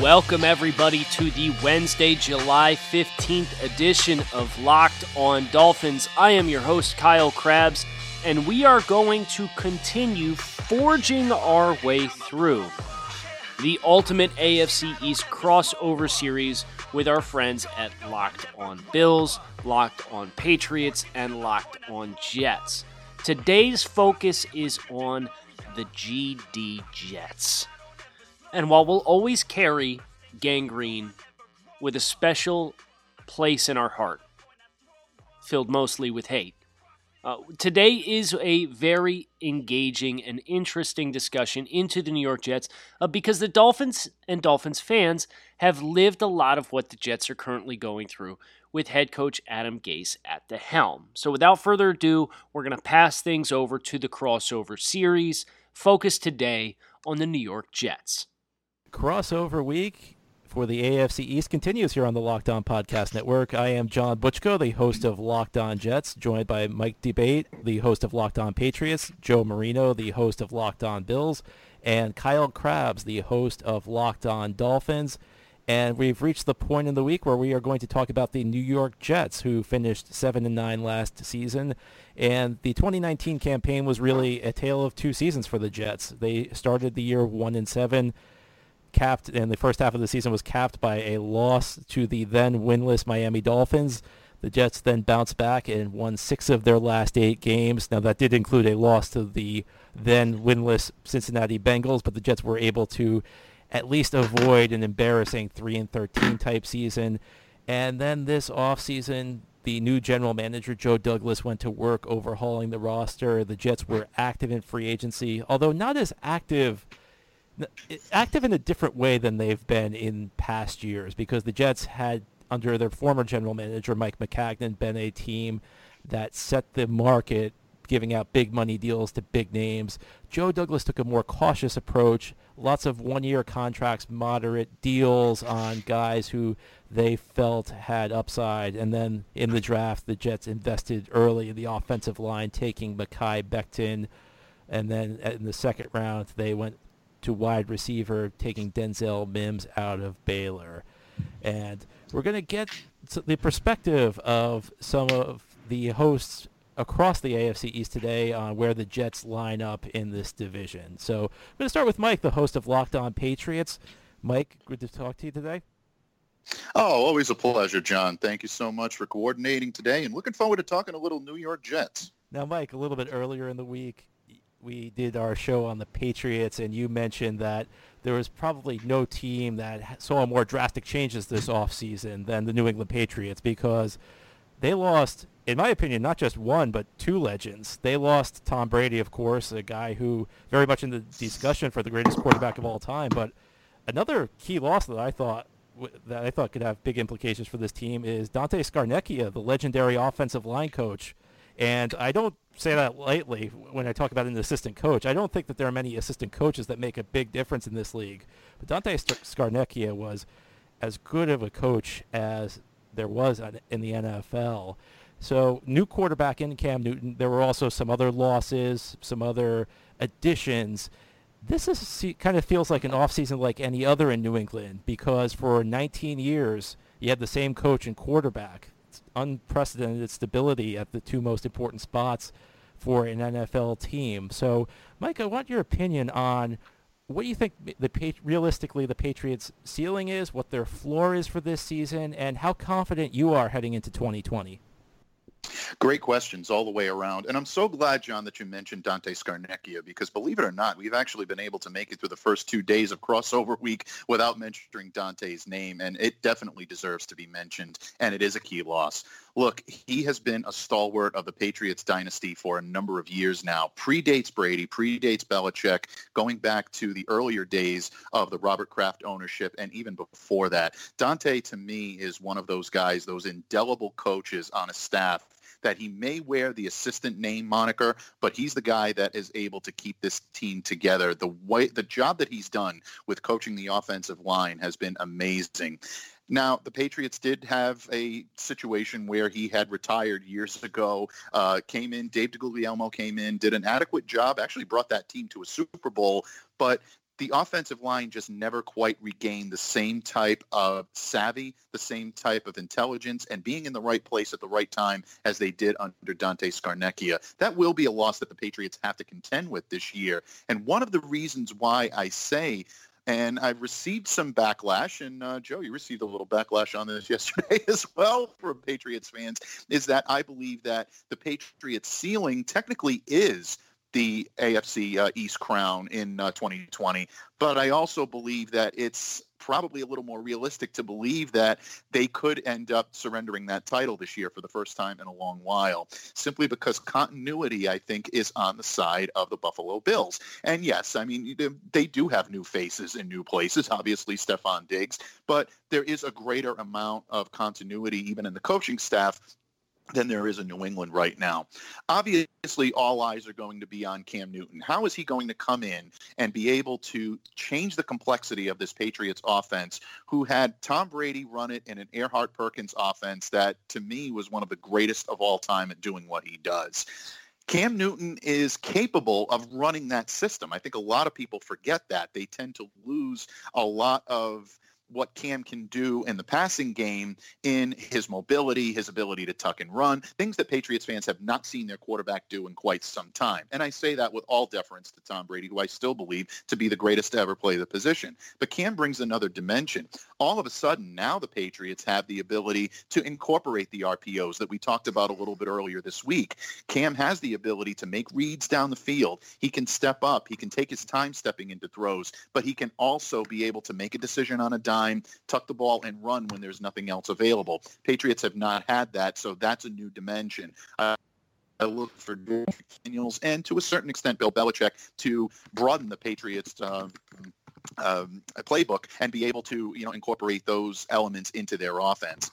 Welcome, everybody, to the Wednesday, July 15th edition of Locked on Dolphins. I am your host, Kyle Crabbs, and we are going to continue forging our way through the ultimate AFC East crossover series with our friends at Locked on Bills, Locked on Patriots, and Locked on Jets. Today's focus is on the GD Jets. And while we'll always carry gangrene with a special place in our heart, filled mostly with hate, uh, today is a very engaging and interesting discussion into the New York Jets uh, because the Dolphins and Dolphins fans have lived a lot of what the Jets are currently going through with head coach Adam Gase at the helm. So, without further ado, we're going to pass things over to the crossover series, focused today on the New York Jets. Crossover week for the AFC East continues here on the Locked On Podcast Network. I am John Butchko, the host of Locked On Jets, joined by Mike D'Abate, the host of Locked On Patriots, Joe Marino, the host of Locked On Bills, and Kyle Crabbs, the host of Locked On Dolphins. And we've reached the point in the week where we are going to talk about the New York Jets, who finished 7 and 9 last season. And the 2019 campaign was really a tale of two seasons for the Jets. They started the year 1 and 7 capped, and the first half of the season was capped by a loss to the then winless Miami Dolphins. The Jets then bounced back and won six of their last eight games. Now that did include a loss to the then winless Cincinnati Bengals, but the Jets were able to at least avoid an embarrassing 3 and 13 type season. And then this offseason, the new general manager Joe Douglas went to work overhauling the roster. The Jets were active in free agency, although not as active active in a different way than they've been in past years because the Jets had under their former general manager Mike Maccagnan been a team that set the market giving out big money deals to big names. Joe Douglas took a more cautious approach, lots of one-year contracts, moderate deals on guys who they felt had upside. And then in the draft, the Jets invested early in the offensive line, taking Mekhi Becton. And then uh, in the second round, they went to wide receiver, taking Denzel Mims out of Baylor. And we're going to get the perspective of some of the hosts across the AFC East today on where the Jets line up in this division. So I'm going to start with Mike, the host of Locked On Patriots. Mike, good to talk to you today. Oh, always a pleasure, John. Thank you so much for coordinating today and looking forward to talking a little New York Jets. Now, Mike, a little bit earlier in the week, we did our show on the Patriots, and you mentioned that there was probably no team that saw more drastic changes this offseason than the New England Patriots because they lost, in my opinion, not just one, but two legends. They lost Tom Brady, of course, a guy who very much in the discussion for the greatest quarterback of all time. But another key loss that I thought that I thought could have big implications for this team is Dante Scarnecchia, the legendary offensive line coach. And I don't say that lightly when I talk about an assistant coach. I don't think that there are many assistant coaches that make a big difference in this league. But Dante Scarnecchia was as good of a coach as there was in the NFL. So new quarterback in Cam Newton. There were also some other losses, some other additions. This is kind of feels like an offseason like any other in New England because for 19 years you had the same coach and quarterback unprecedented stability at the two most important spots for an NFL team. So, Mike, I want your opinion on what you think the realistically the Patriots' ceiling is, what their floor is for this season, and how confident you are heading into 2020. Great questions all the way around. And I'm so glad, John, that you mentioned Dante Scarnecchia because believe it or not, we've actually been able to make it through the first two days of crossover week without mentioning Dante's name. And it definitely deserves to be mentioned. And it is a key loss. Look, he has been a stalwart of the Patriots dynasty for a number of years now. Predates Brady, predates Belichick, going back to the earlier days of the Robert Kraft ownership and even before that. Dante, to me, is one of those guys, those indelible coaches on a staff that he may wear the assistant name moniker, but he's the guy that is able to keep this team together. The way the job that he's done with coaching the offensive line has been amazing. Now, the Patriots did have a situation where he had retired years ago, uh, came in, Dave DeGuglielmo came in, did an adequate job, actually brought that team to a Super Bowl, but the offensive line just never quite regained the same type of savvy, the same type of intelligence, and being in the right place at the right time as they did under Dante Scarnecchia. That will be a loss that the Patriots have to contend with this year. And one of the reasons why I say and I've received some backlash, and uh, Joe, you received a little backlash on this yesterday as well from Patriots fans, is that I believe that the Patriots ceiling technically is the AFC uh, East crown in uh, 2020. But I also believe that it's probably a little more realistic to believe that they could end up surrendering that title this year for the first time in a long while, simply because continuity, I think, is on the side of the Buffalo Bills. And yes, I mean, they do have new faces in new places, obviously Stefon Diggs, but there is a greater amount of continuity even in the coaching staff than there is in New England right now. Obviously, all eyes are going to be on Cam Newton. How is he going to come in and be able to change the complexity of this Patriots offense, who had Tom Brady run it in an Erhardt Perkins offense that, to me, was one of the greatest of all time at doing what he does? Cam Newton is capable of running that system. I think a lot of people forget that. They tend to lose a lot of what Cam can do in the passing game in his mobility, his ability to tuck and run, things that Patriots fans have not seen their quarterback do in quite some time. And I say that with all deference to Tom Brady, who I still believe to be the greatest to ever play the position. But Cam brings another dimension. All of a sudden, now the Patriots have the ability to incorporate the RPOs that we talked about a little bit earlier this week. Cam has the ability to make reads down the field. He can step up. He can take his time stepping into throws, but he can also be able to make a decision on a dime dime, tuck the ball, and run when there's nothing else available. Patriots have not had that, so that's a new dimension. Uh, I look for Daniels and to a certain extent Bill Belichick to broaden the Patriots' uh, um, a playbook and be able to you know incorporate those elements into their offense.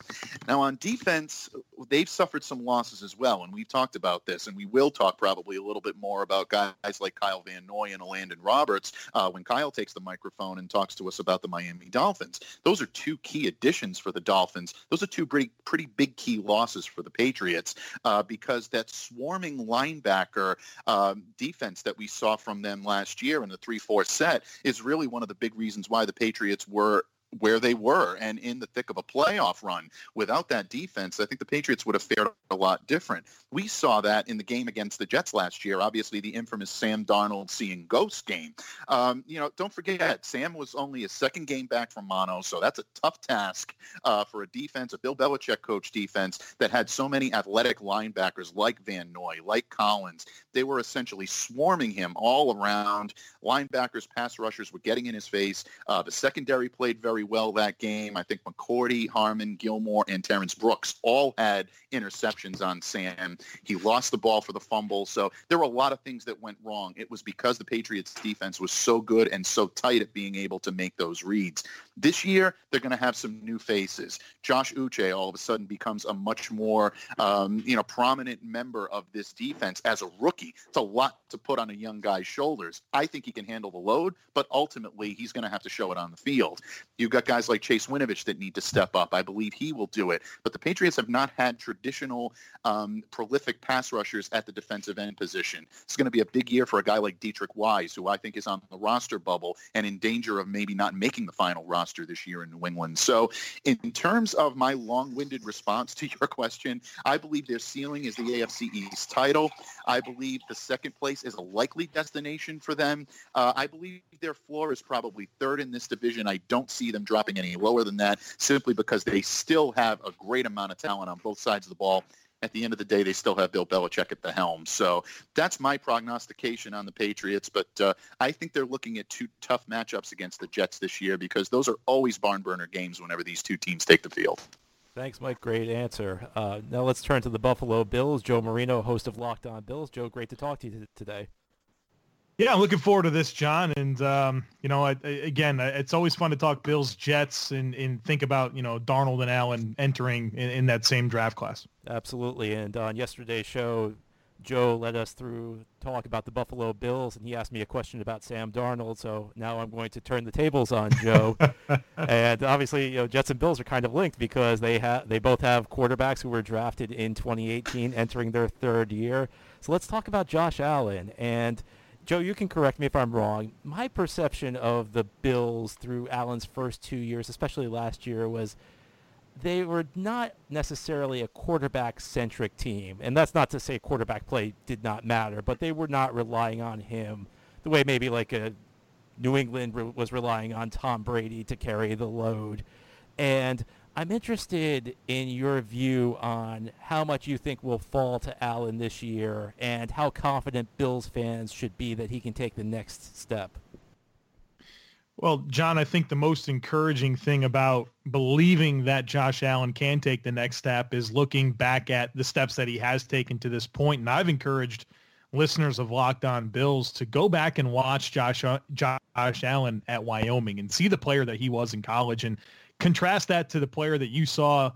Now on defense, they've suffered some losses as well, and we've talked about this, and we will talk probably a little bit more about guys like Kyle Van Noy and Elandon Roberts uh, when Kyle takes the microphone and talks to us about the Miami Dolphins. Those are two key additions for the Dolphins. Those are two pretty pretty big key losses for the Patriots uh, because that swarming linebacker um, defense that we saw from them last year in the three-four set is really one of the big reasons why the Patriots were where they were and in the thick of a playoff run. Without that defense, I think the Patriots would have fared a lot different. We saw that in the game against the Jets last year, obviously the infamous Sam Darnold seeing ghost game. Um, you know, don't forget, Sam was only a second game back from mono, so that's a tough task uh, for a defense, a Bill Belichick coach defense that had so many athletic linebackers like Van Noy, like Collins. They were essentially swarming him all around. Linebackers, pass rushers were getting in his face. Uh, the secondary played very well that game. I think McCourty, Harmon, Gilmore, and Terrence Brooks all had interceptions on Sam. He lost the ball for the fumble. So there were a lot of things that went wrong. It was because the Patriots defense was so good and so tight at being able to make those reads. This year, they're going to have some new faces. Josh Uche all of a sudden becomes a much more, um, you know, prominent member of this defense as a rookie. It's a lot to put on a young guy's shoulders. I think he can handle the load, but ultimately he's going to have to show it on the field. You've got guys like Chase Winovich that need to step up. I believe he will do it. But the Patriots have not had traditional um, prolific pass rushers at the defensive end position. It's going to be a big year for a guy like Deatrich Wise, who I think is on the roster bubble and in danger of maybe not making the final roster this year in New England. So in terms of my long-winded response to your question, I believe their ceiling is the AFC East title. I believe the second place is a likely destination for them. Uh, I believe their floor is probably third in this division. I don't see them dropping any lower than that simply because they still have a great amount of talent on both sides of the ball at the end of the day, they still have Bill Belichick at the helm. So that's my prognostication on the Patriots. But uh, I think they're looking at two tough matchups against the Jets this year because those are always barn burner games whenever these two teams take the field. Thanks, Mike. Great answer. Uh, now let's turn to the Buffalo Bills. Joe Marino, host of Locked On Bills. Joe, great to talk to you t- today. Yeah, I'm looking forward to this, John. And um, you know, I, I, again, it's always fun to talk Bills, Jets, and, and think about you know Darnold and Allen entering in, in that same draft class. Absolutely. And on yesterday's show, Joe led us through talk about the Buffalo Bills, and he asked me a question about Sam Darnold. So now I'm going to turn the tables on Joe. and obviously, you know, Jets and Bills are kind of linked because they have they both have quarterbacks who were drafted in 2018, entering their third year. So let's talk about Josh Allen and Joe, you can correct me if I'm wrong. My perception of the Bills through Allen's first two years, especially last year, was they were not necessarily a quarterback-centric team. And that's not to say quarterback play did not matter, but they were not relying on him the way maybe like a New England re- was relying on Tom Brady to carry the load. And I'm interested in your view on how much you think will fall to Allen this year and how confident Bills fans should be that he can take the next step. Well, John, I think the most encouraging thing about believing that Josh Allen can take the next step is looking back at the steps that he has taken to this point. And I've encouraged listeners of Locked On Bills to go back and watch Josh Josh Allen at Wyoming and see the player that he was in college and contrast that to the player that you saw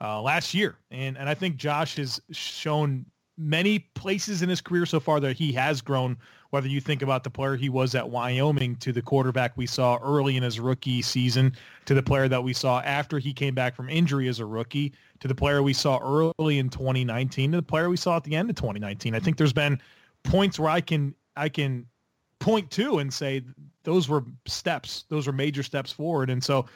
uh, last year. And, and I think Josh has shown many places in his career so far that he has grown, whether you think about the player he was at Wyoming to the quarterback we saw early in his rookie season to the player that we saw after he came back from injury as a rookie to the player we saw early in 2019 to the player we saw at the end of 2019. I think there's been points where I can I can point to and say those were steps. Those were major steps forward. And so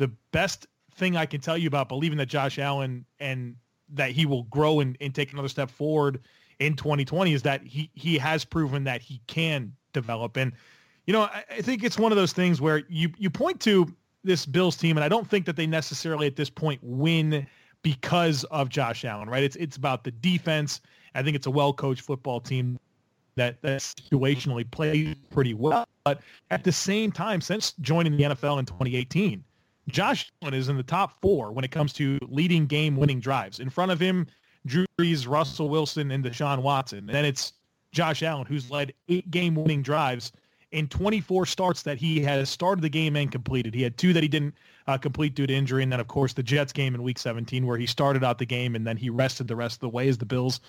the best thing I can tell you about believing that Josh Allen and that he will grow and, and take another step forward in 2020 is that he he has proven that he can develop. And you know, I, I think it's one of those things where you you point to this Bills team, and I don't think that they necessarily at this point win because of Josh Allen, right? It's it's about the defense. I think it's a well coached football team that that situationally plays pretty well. But at the same time, since joining the NFL in 2018, Josh Allen is in the top four when it comes to leading game-winning drives. In front of him, Drew Brees, Russell Wilson, and Deshaun Watson. And then it's Josh Allen, who's led eight game-winning drives in 24 starts that he has started the game and completed. He had two that he didn't uh, complete due to injury, and then of course the Jets game in Week 17, where he started out the game and then he rested the rest of the way as the Bills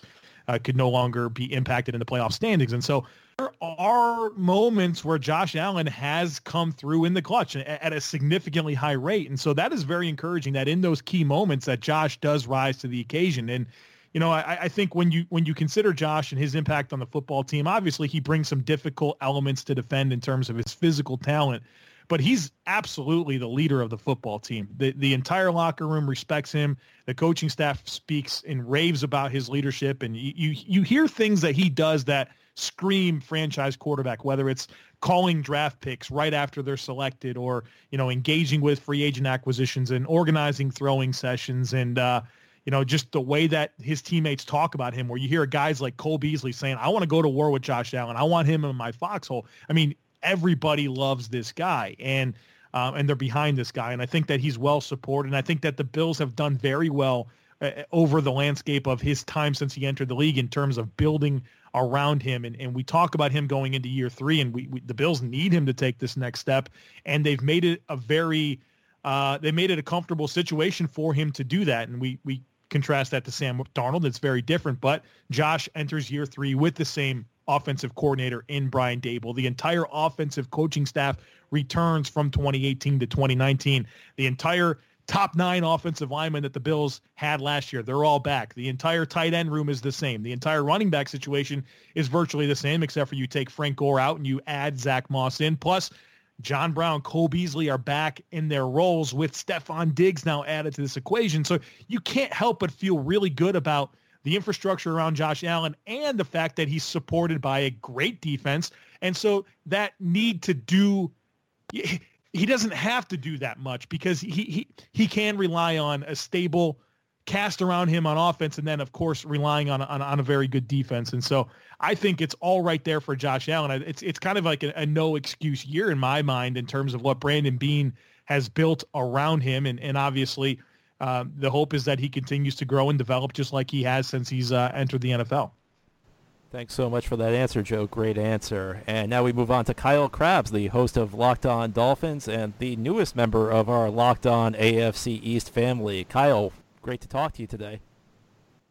uh, could no longer be impacted in the playoff standings. And so there are moments where Josh Allen has come through in the clutch at a significantly high rate. And so that is very encouraging that in those key moments that Josh does rise to the occasion. And, you know, I, I think when you when you consider Josh and his impact on the football team, obviously he brings some difficult elements to defend in terms of his physical talent but he's absolutely the leader of the football team. The the entire locker room respects him. The coaching staff speaks and raves about his leadership, and you you, you hear things that he does that scream franchise quarterback. Whether it's calling draft picks right after they're selected, or you know engaging with free agent acquisitions and organizing throwing sessions, and uh, you know, just the way that his teammates talk about him, where you hear guys like Cole Beasley saying, I want to go to war with Josh Allen. I want him in my foxhole. I mean, everybody loves this guy and um, and they're behind this guy. And I think that he's well supported. And I think that the Bills have done very well uh, over the landscape of his time since he entered the league in terms of building around him. And, and we talk about him going into year three, and we, we the Bills need him to take this next step. And they've made it a very uh, they made it a comfortable situation for him to do that. And we we contrast that to Sam Darnold. It's very different. But Josh enters year three with the same offensive coordinator in Brian Daboll. The entire offensive coaching staff returns from 2018 to 2019. The entire top nine offensive linemen that the Bills had last year, they're all back. The entire tight end room is the same. The entire running back situation is virtually the same, except for you take Frank Gore out and you add Zach Moss in. Plus, John Brown, Cole Beasley are back in their roles with Stefon Diggs now added to this equation. So you can't help but feel really good about the infrastructure around Josh Allen and the fact that he's supported by a great defense. And so that need to do he doesn't have to do that much because he he he can rely on a stable cast around him on offense, and then of course relying on on, on a very good defense. And so I think it's all right there for Josh Allen. It's it's kind of like a, a no excuse year in my mind in terms of what Brandon Beane has built around him, and and obviously. Um, the hope is that he continues to grow and develop just like he has since he's uh, entered the NFL. Thanks so much for that answer, Joe. Great answer. And now we move on to Kyle Crabbs, the host of Locked On Dolphins and the newest member of our Locked On AFC East family. Kyle, great to talk to you today.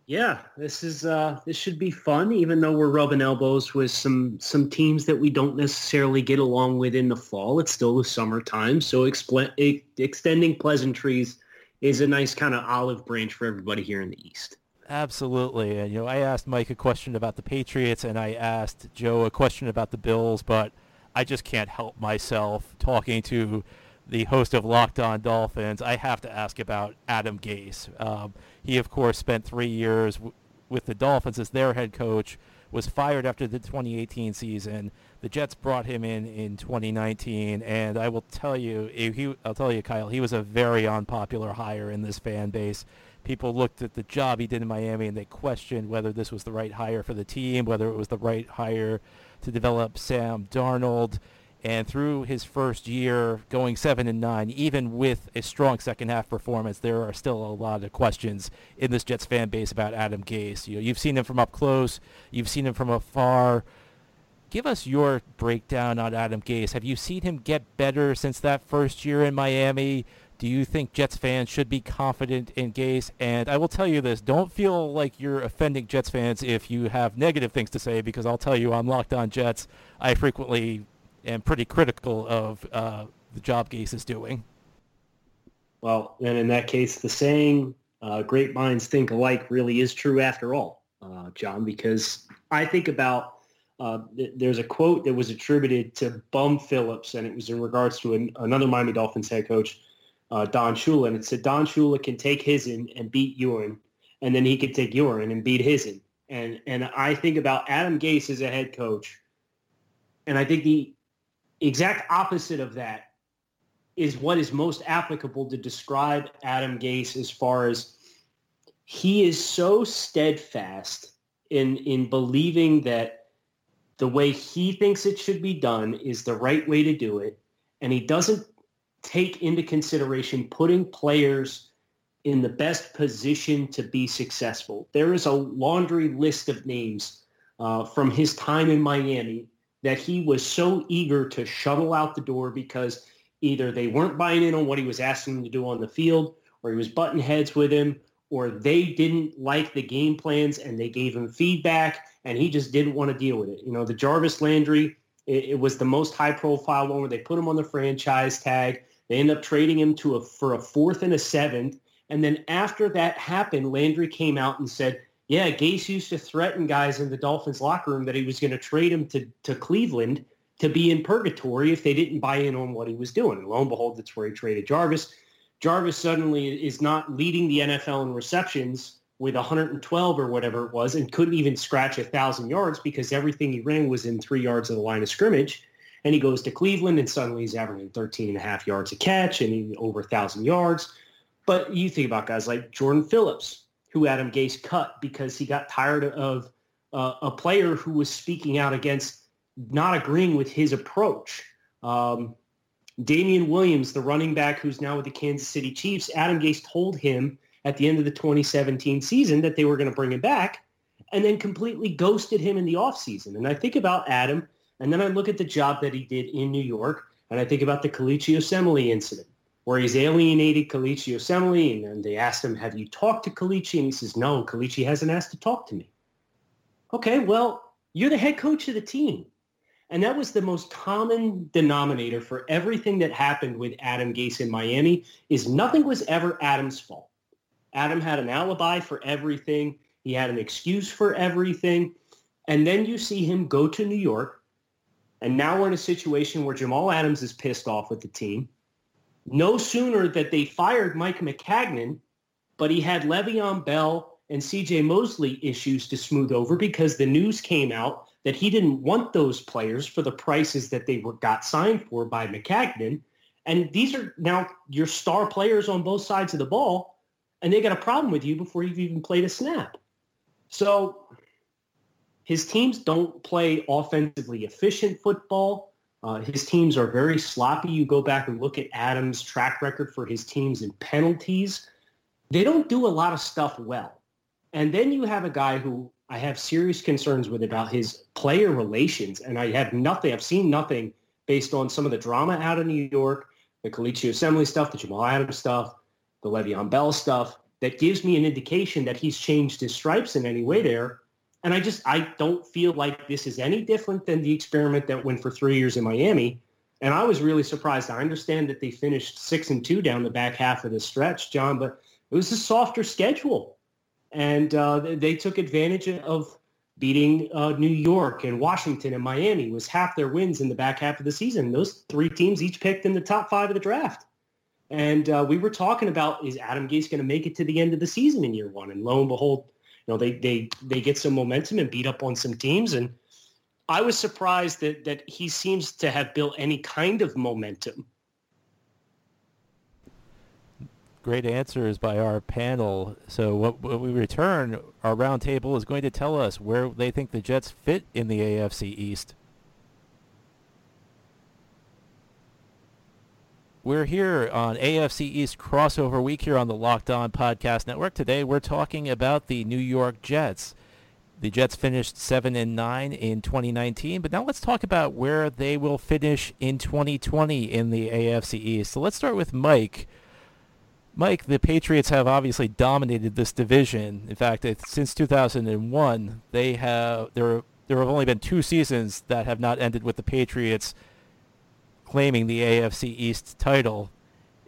Yeah, this is uh, this should be fun, even though we're rubbing elbows with some some teams that we don't necessarily get along with in the fall. It's still the summertime, so expl- extending pleasantries is a nice kind of olive branch for everybody here in the East. Absolutely. And, you know, I asked Mike a question about the Patriots and I asked Joe a question about the Bills, but I just can't help myself talking to the host of Locked On Dolphins, I have to ask about Adam Gase. Um, he, of course, spent three years w- with the Dolphins as their head coach, was fired after the 2018 season. The Jets brought him in in 2019, and I will tell you, he, I'll tell you, Kyle, he was a very unpopular hire in this fan base. People looked at the job he did in Miami, and they questioned whether this was the right hire for the team, whether it was the right hire to develop Sam Darnold. And through his first year, going seven and nine, even with a strong second half performance, there are still a lot of questions in this Jets fan base about Adam Gase. You know, you've seen him from up close, you've seen him from afar. Give us your breakdown on Adam Gase. Have you seen him get better since that first year in Miami? Do you think Jets fans should be confident in Gase? And I will tell you this, don't feel like you're offending Jets fans if you have negative things to say, because I'll tell you on Locked On Jets, I frequently am pretty critical of uh, the job Gase is doing. Well, then in that case, the saying uh, "great minds think alike" really is true after all, uh, John. Because I think about uh, th- there's a quote that was attributed to Bum Phillips, and it was in regards to an, another Miami Dolphins head coach, uh, Don Shula, and it said Don Shula can take his in and beat Ewing, and then he could take Ewing and beat his in. And and I think about Adam Gase as a head coach, and I think the exact opposite of that is what is most applicable to describe Adam Gase as far as he is so steadfast in in believing that the way he thinks it should be done is the right way to do it and he doesn't take into consideration putting players in the best position to be successful. There is a laundry list of names uh, from his time in Miami that he was so eager to shuttle out the door because either they weren't buying in on what he was asking them to do on the field or he was butting heads with him or they didn't like the game plans and they gave him feedback and he just didn't want to deal with it. You know, the Jarvis Landry, it, it was the most high profile one where they put him on the franchise tag. They end up trading him to a, for a fourth and a seventh. And then after that happened, Landry came out and said, yeah, Gase used to threaten guys in the Dolphins locker room that he was going to trade him to, to Cleveland to be in purgatory if they didn't buy in on what he was doing. And lo and behold, that's where he traded Jarvis. Jarvis suddenly is not leading the NFL in receptions with 112 or whatever it was and couldn't even scratch a 1,000 yards because everything he ran was in three yards of the line of scrimmage. And he goes to Cleveland and suddenly he's averaging 13 and a half yards a catch and over a 1,000 yards. But you think about guys like Jordan Phillips, who Adam Gase cut because he got tired of uh, a player who was speaking out against not agreeing with his approach. Um, Damien Williams, the running back who's now with the Kansas City Chiefs, Adam Gase told him at the end of the 2017 season that they were going to bring him back and then completely ghosted him in the offseason. And I think about Adam, and then I look at the job that he did in New York, and I think about the Kelechi Osemele incident where he's alienated Kelechi Osemele, and they asked him, have you talked to Kelechi? And he says, no, Kelechi hasn't asked to talk to me. Okay, well, you're the head coach of the team. And that was the most common denominator for everything that happened with Adam Gase in Miami is nothing was ever Adam's fault. Adam had an alibi for everything. He had an excuse for everything. And then you see him go to New York. And now we're in a situation where Jamal Adams is pissed off with the team. No sooner that they fired Mike Maccagnan, but he had Le'Veon Bell and CJ Mosley issues to smooth over because the news came out that he didn't want those players for the prices that they were got signed for by Maccagnan. And these are now your star players on both sides of the ball. And they got a problem with you before you've even played a snap. So his teams don't play offensively efficient football. Uh, his teams are very sloppy. You go back and look at Adams' track record for his teams in penalties. They don't do a lot of stuff well. And then you have a guy who I have serious concerns with about his player relations. And I have nothing, I've seen nothing based on some of the drama out of New York, the Kelechi Osemele stuff, the Jamal Adams stuff, the Le'Veon Bell stuff, that gives me an indication that he's changed his stripes in any way there. And I just, I don't feel like this is any different than the experiment that went for three years in Miami. And I was really surprised. I understand that they finished six and two down the back half of the stretch, John, but it was a softer schedule. And uh, they took advantage of beating uh, New York and Washington and Miami was half their wins in the back half of the season. Those three teams each picked in the top five of the draft. And uh, we were talking about is Adam Gase going to make it to the end of the season in year one? And lo and behold, you know they they they get some momentum and beat up on some teams. And I was surprised that that he seems to have built any kind of momentum. Great answers by our panel. So when we return, our roundtable is going to tell us where they think the Jets fit in the AFC East. We're here on AFC East Crossover Week here on the Locked On Podcast Network. Today we're talking about the New York Jets. The Jets finished 7 and 9 in 2019, but now let's talk about where they will finish in 2020 in the AFC East. So let's start with Mike. Mike, the Patriots have obviously dominated this division. In fact, since 2001, they have there there have only been two seasons that have not ended with the Patriots claiming the AFC East title.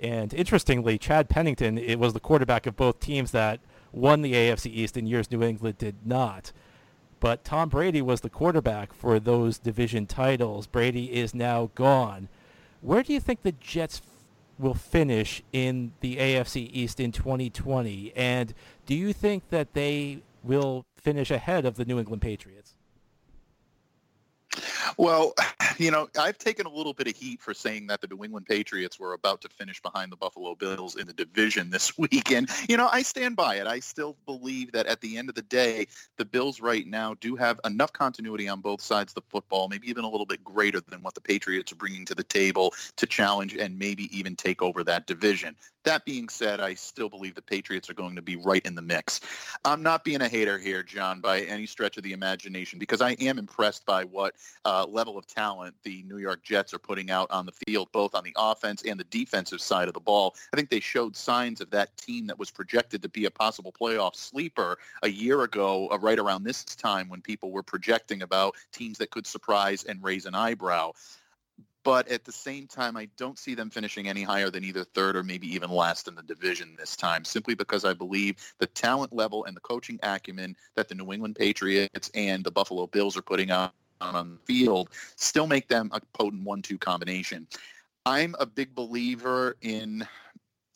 And interestingly, Chad Pennington it was the quarterback of both teams that won the AFC East in years New England did not. But Tom Brady was the quarterback for those division titles. Brady is now gone. Where do you think the Jets will finish in the AFC East in 2020? And do you think that they will finish ahead of the New England Patriots? Well, you know, I've taken a little bit of heat for saying that the New England Patriots were about to finish behind the Buffalo Bills in the division this week. And, you know, I stand by it. I still believe that at the end of the day, the Bills right now do have enough continuity on both sides of the football, maybe even a little bit greater than what the Patriots are bringing to the table to challenge and maybe even take over that division. That being said, I still believe the Patriots are going to be right in the mix. I'm not being a hater here, John, by any stretch of the imagination, because I am impressed by what uh, level of talent the New York Jets are putting out on the field, both on the offense and the defensive side of the ball. I think they showed signs of that team that was projected to be a possible playoff sleeper a year ago, uh, right around this time when people were projecting about teams that could surprise and raise an eyebrow but at the same time, I don't see them finishing any higher than either third or maybe even last in the division this time, simply because I believe the talent level and the coaching acumen that the New England Patriots and the Buffalo Bills are putting out on the field still make them a potent one-two combination. I'm a big believer in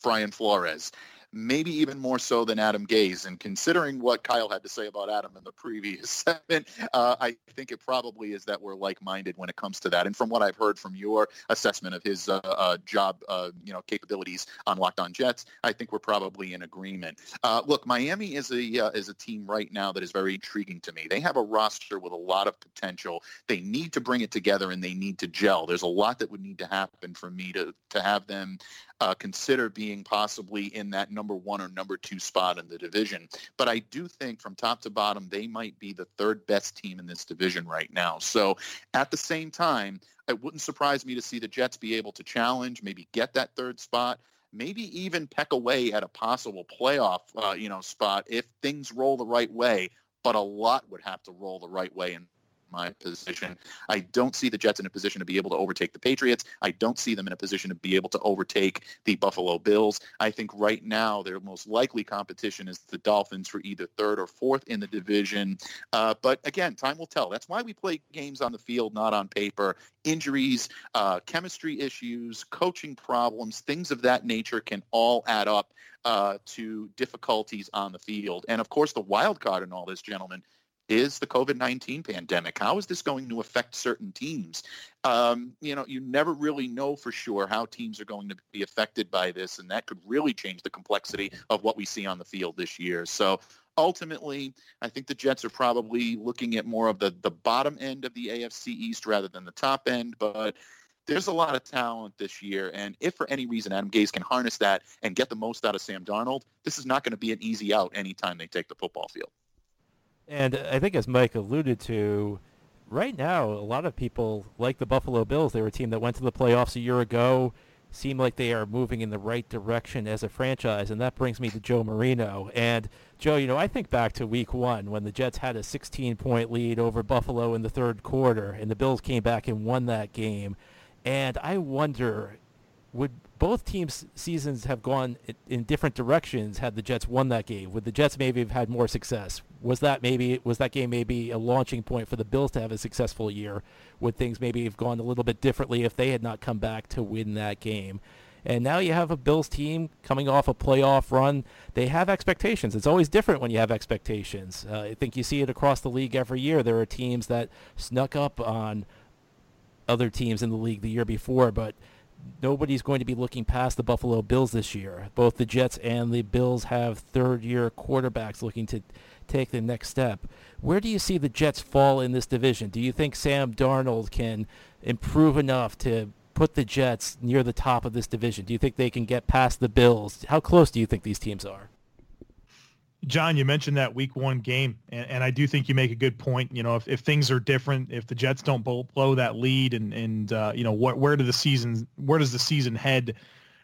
Brian Flores maybe even more so than Adam Gase. And considering what Kyle had to say about Adam in the previous segment, uh, I think it probably is that we're like-minded when it comes to that. And from what I've heard from your assessment of his uh, uh, job, uh, you know, capabilities on Locked On Jets, I think we're probably in agreement. Uh, look, Miami is a uh, is a team right now that is very intriguing to me. They have a roster with a lot of potential. They need to bring it together and they need to gel. There's a lot that would need to happen for me to to have them uh, consider being possibly in that number one or number two spot in the division. But I do think from top to bottom, they might be the third best team in this division right now. So at the same time, it wouldn't surprise me to see the Jets be able to challenge, maybe get that third spot maybe even peck away at a possible playoff, uh, you know, spot if things roll the right way. But a lot would have to roll the right way in my position. I don't see the Jets in a position to be able to overtake the Patriots. I don't see them in a position to be able to overtake the Buffalo Bills. I think right now their most likely competition is the Dolphins for either third or fourth in the division. Uh, but again, time will tell. That's why we play games on the field, not on paper. Injuries, uh, chemistry issues, coaching problems, things of that nature can all add up uh, to difficulties on the field. And of course, the wild card in all this, gentlemen, is the COVID-19 pandemic. How is this going to affect certain teams? Um, you know, you never really know for sure how teams are going to be affected by this, and that could really change the complexity of what we see on the field this year. So ultimately, I think the Jets are probably looking at more of the, the bottom end of the AFC East rather than the top end, but there's a lot of talent this year. And if for any reason Adam Gase can harness that and get the most out of Sam Darnold, this is not going to be an easy out anytime they take the football field. And I think as Mike alluded to, right now, a lot of people like the Buffalo Bills. They were a team that went to the playoffs a year ago, seem like they are moving in the right direction as a franchise. And that brings me to Joe Marino. And Joe, you know, I think back to week one when the Jets had a 16-point lead over Buffalo in the third quarter, and the Bills came back and won that game. And I wonder, would both teams' seasons have gone in different directions had the Jets won that game? Would the Jets maybe have had more success? Was that maybe was that game maybe a launching point for the Bills to have a successful year? Would things maybe have gone a little bit differently if they had not come back to win that game? And now you have a Bills team coming off a playoff run. They have expectations. It's always different when you have expectations. Uh, I think you see it across the league every year. There are teams that snuck up on other teams in the league the year before, but nobody's going to be looking past the Buffalo Bills this year. Both the Jets and the Bills have third-year quarterbacks looking to take the next step. Where do you see the Jets fall in this division? Do you think Sam Darnold can improve enough to put the Jets near the top of this division? Do you think they can get past the Bills? How close do you think these teams are? John, you mentioned that week one game, and, and, I do think you make a good point. You know, if, if things are different, if the Jets don't blow, that lead, and and uh, you know, wh- where do the season, where does the season head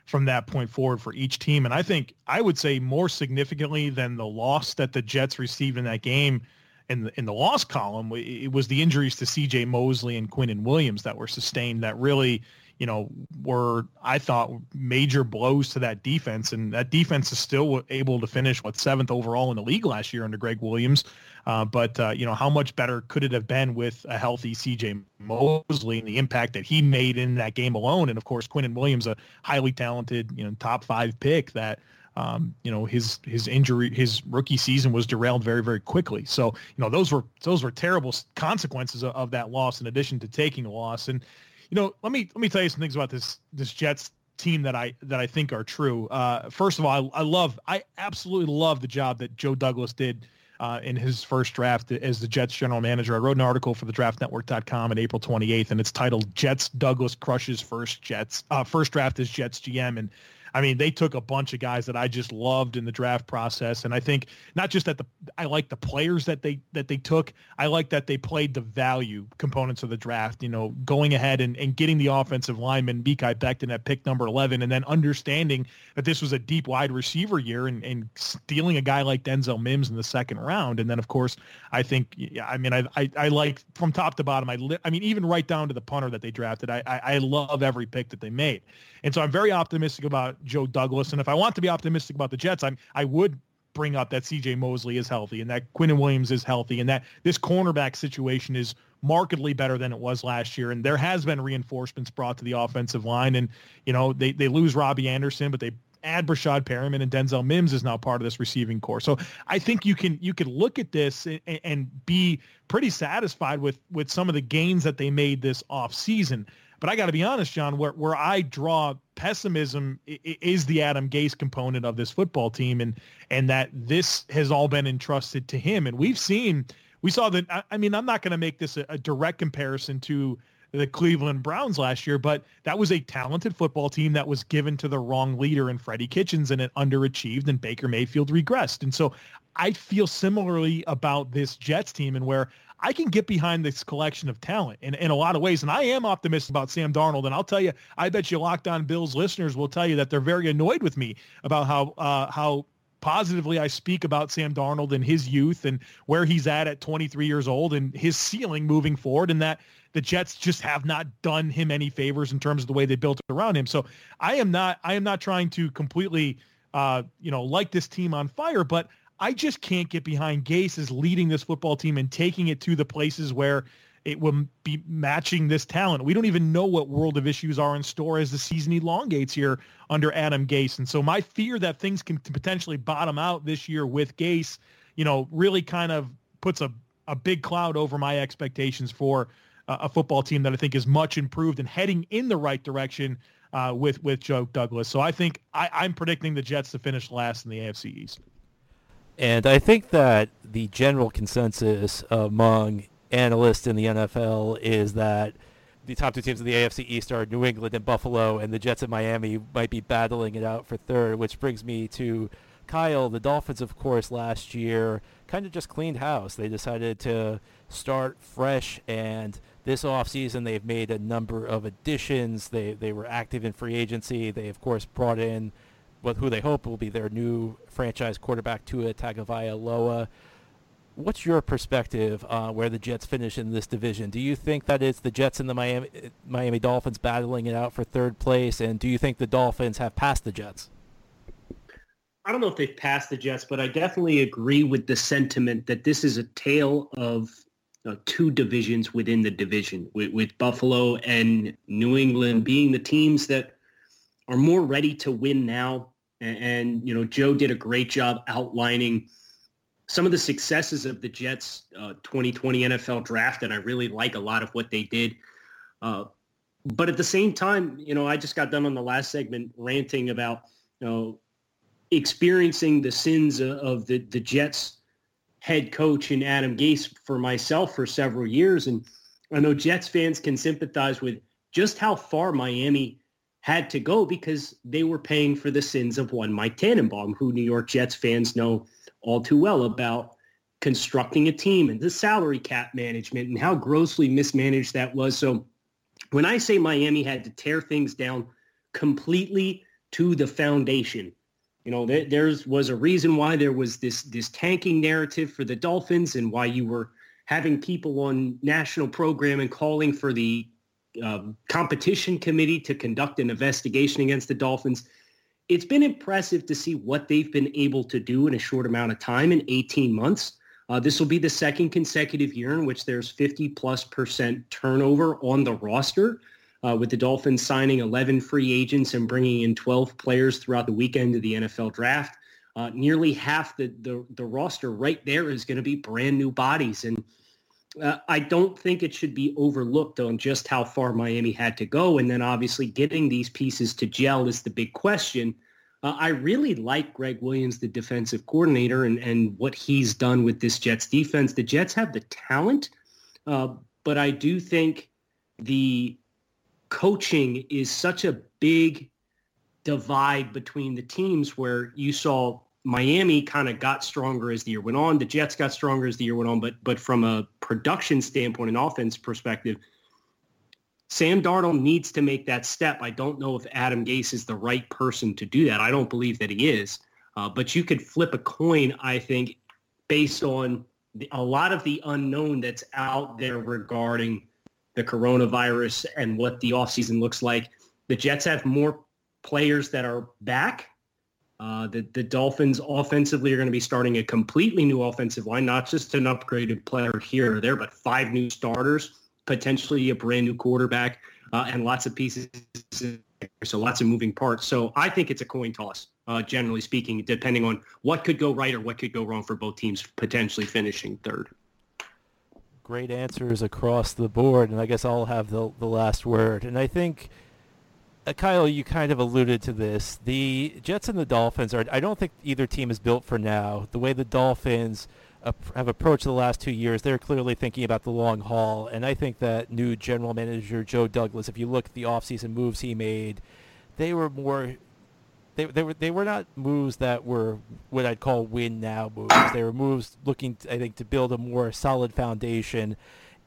from that point forward for each team? And I think I would say more significantly than the loss that the Jets received in that game, in the in the loss column, it was the injuries to C.J. Mosley and Quinnen Williams that were sustained that really you know, were I thought major blows to that defense, and that defense is still able to finish what seventh overall in the league last year under Gregg Williams. Uh, but uh, you know, how much better could it have been with a healthy C.J. Mosley and the impact that he made in that game alone? And of course, Quinnen Williams, a highly talented, you know, top five pick that. Um, you know his his injury his rookie season was derailed very very quickly so you know those were those were terrible consequences of, of that loss in addition to taking a loss and you know, let me let me tell you some things about this this Jets team that I that I think are true. Uh, first of all, I, I, love I absolutely love the job that Joe Douglas did uh, in his first draft as the Jets general manager. I wrote an article for the DraftNetwork.com on April 28th, and it's titled "Jets Douglas crushes first Jets uh, first draft as Jets GM." And I mean, they took a bunch of guys that I just loved in the draft process, and I think not just that the I like the players that they that they took. I like that they played the value components of the draft. You know, going ahead and, and getting the offensive lineman Mekhi Becton at pick number eleven, and then understanding that this was a deep wide receiver year, and, and stealing a guy like Denzel Mims in the second round, and then of course I think I mean I I, I like from top to bottom. I li- I mean even right down to the punter that they drafted. I, I I love every pick that they made. And so I'm very optimistic about Joe Douglas. And if I want to be optimistic about the Jets, I'm I would bring up that CJ Mosley is healthy and that Quinnen Williams is healthy and that this cornerback situation is markedly better than it was last year. And there has been reinforcements brought to the offensive line. And, you know, they, they lose Robbie Anderson, but they add Breshad Perriman and Denzel Mims is now part of this receiving corps. So I think you can you can look at this and, and be pretty satisfied with with some of the gains that they made this off season. But I got to be honest, John, where, where I draw pessimism is the Adam Gase component of this football team and and that this has all been entrusted to him. And we've seen, we saw that, I mean, I'm not going to make this a, a direct comparison to the Cleveland Browns last year, but that was a talented football team that was given to the wrong leader in Freddie Kitchens and it underachieved and Baker Mayfield regressed. And so I feel similarly about this Jets team and where I can get behind this collection of talent in, in a lot of ways. And I am optimistic about Sam Darnold. And I'll tell you, I bet you Locked On Bills listeners will tell you that they're very annoyed with me about how uh, how positively I speak about Sam Darnold and his youth and where he's at at 23 years old and his ceiling moving forward and that the Jets just have not done him any favors in terms of the way they built around him. So I am not I am not trying to completely uh, you know, light this team on fire, but I just can't get behind Gase as leading this football team and taking it to the places where it will be matching this talent. We don't even know what world of issues are in store as the season elongates here under Adam Gase. And so my fear that things can potentially bottom out this year with Gase, you know, really kind of puts a a big cloud over my expectations for uh, a football team that I think is much improved and heading in the right direction uh, with with Joe Douglas. So I think I, I'm predicting the Jets to finish last in the AFC East. And I think that the general consensus among analysts in the NFL is that the top two teams in the AFC East are New England and Buffalo, and the Jets and Miami might be battling it out for third, which brings me to Kyle. The Dolphins, of course, last year kind of just cleaned house. They decided to start fresh, and this offseason they've made a number of additions. They, they were active in free agency. They, of course, brought in what, who they hope will be their new franchise quarterback, Tua Tagovailoa. What's your perspective on where the Jets finish in this division? Do you think that it's the Jets and the Miami Miami Dolphins battling it out for third place, and do you think the Dolphins have passed the Jets? I don't know if they've passed the Jets, but I definitely agree with the sentiment that this is a tale of uh, two divisions within the division, with, with Buffalo and New England being the teams that are more ready to win now. And, and you know, Joe did a great job outlining some of the successes of the Jets uh, 2020 NFL draft, and I really like a lot of what they did. Uh, but at the same time, you know, I just got done on the last segment ranting about, you know, experiencing the sins of the, the Jets head coach and Adam Gase for myself for several years. And I know Jets fans can sympathize with just how far Miami had to go because they were paying for the sins of one Mike Tannenbaum, who New York Jets fans know all too well about constructing a team and the salary cap management and how grossly mismanaged that was. So when I say Miami had to tear things down completely to the foundation, you know, there there's, was a reason why there was this this tanking narrative for the Dolphins and why you were having people on national programming calling for the um, competition committee to conduct an investigation against the Dolphins. It's been impressive to see what they've been able to do in a short amount of time in 18 months. Uh, this will be the second consecutive year in which there's 50 plus percent turnover on the roster uh, with the Dolphins signing 11 free agents and bringing in 12 players throughout the weekend of the NFL draft. Uh, nearly half the, the, the roster right there is going to be brand new bodies. And uh, I don't think it should be overlooked on just how far Miami had to go. And then obviously getting these pieces to gel is the big question. Uh, I really like Gregg Williams, the defensive coordinator, and, and what he's done with this Jets defense. The Jets have the talent, uh, but I do think the coaching is such a big divide between the teams where you saw Miami kind of got stronger as the year went on. The Jets got stronger as the year went on, but but from a production standpoint and offense perspective, Sam Darnold needs to make that step. I don't know if Adam Gase is the right person to do that. I don't believe that he is. Uh, but you could flip a coin, I think, based on the, a lot of the unknown that's out there regarding the coronavirus and what the offseason looks like. The Jets have more players that are back. Uh, the, the Dolphins offensively are going to be starting a completely new offensive line, not just an upgraded player here or there, but five new starters, potentially a brand new quarterback, uh, and lots of pieces. So lots of moving parts. So I think it's a coin toss, uh, generally speaking, depending on what could go right or what could go wrong for both teams potentially finishing third great answers across the board, and I guess I'll have the the last word. And I think, uh, Kyle, you kind of alluded to this. The Jets and the Dolphins are. I don't think either team is built for now. The way the Dolphins have approached the last two years, they're clearly thinking about the long haul. And I think that new general manager Joe Douglas, if you look at the offseason moves he made, they were more they, they were they were not moves that were what I'd call win now moves. They were moves looking, I think, to build a more solid foundation.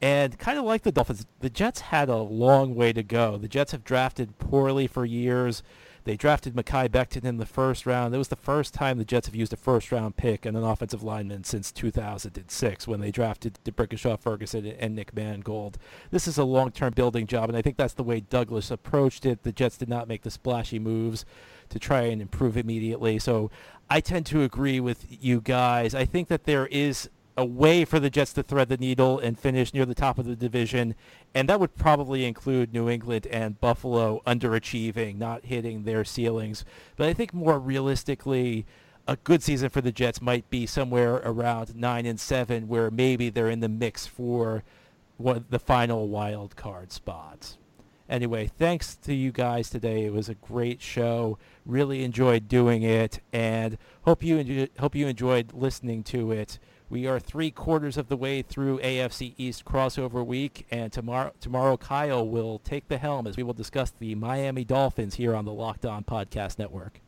And kind of like the Dolphins, the Jets had a long way to go. The Jets have drafted poorly for years. They drafted Mekhi Becton in the first round. It was the first time the Jets have used a first-round pick and an offensive lineman since 2006 when they drafted D'Brickashaw Ferguson and Nick Mangold. This is a long-term building job, and I think that's the way Douglas approached it. The Jets did not make the splashy moves to try and improve immediately. So I tend to agree with you guys. I think that there is a way for the Jets to thread the needle and finish near the top of the division, and that would probably include New England and Buffalo underachieving, not hitting their ceilings. But I think more realistically, a good season for the Jets might be somewhere around nine and seven, where maybe they're in the mix for what the final wild card spots. Anyway, thanks to you guys today. It was a great show. Really enjoyed doing it, and hope you enjoy, hope you enjoyed listening to it. We are three quarters of the way through AFC East crossover week, and tomorrow tomorrow Kyle will take the helm as we will discuss the Miami Dolphins here on the Locked On Podcast Network.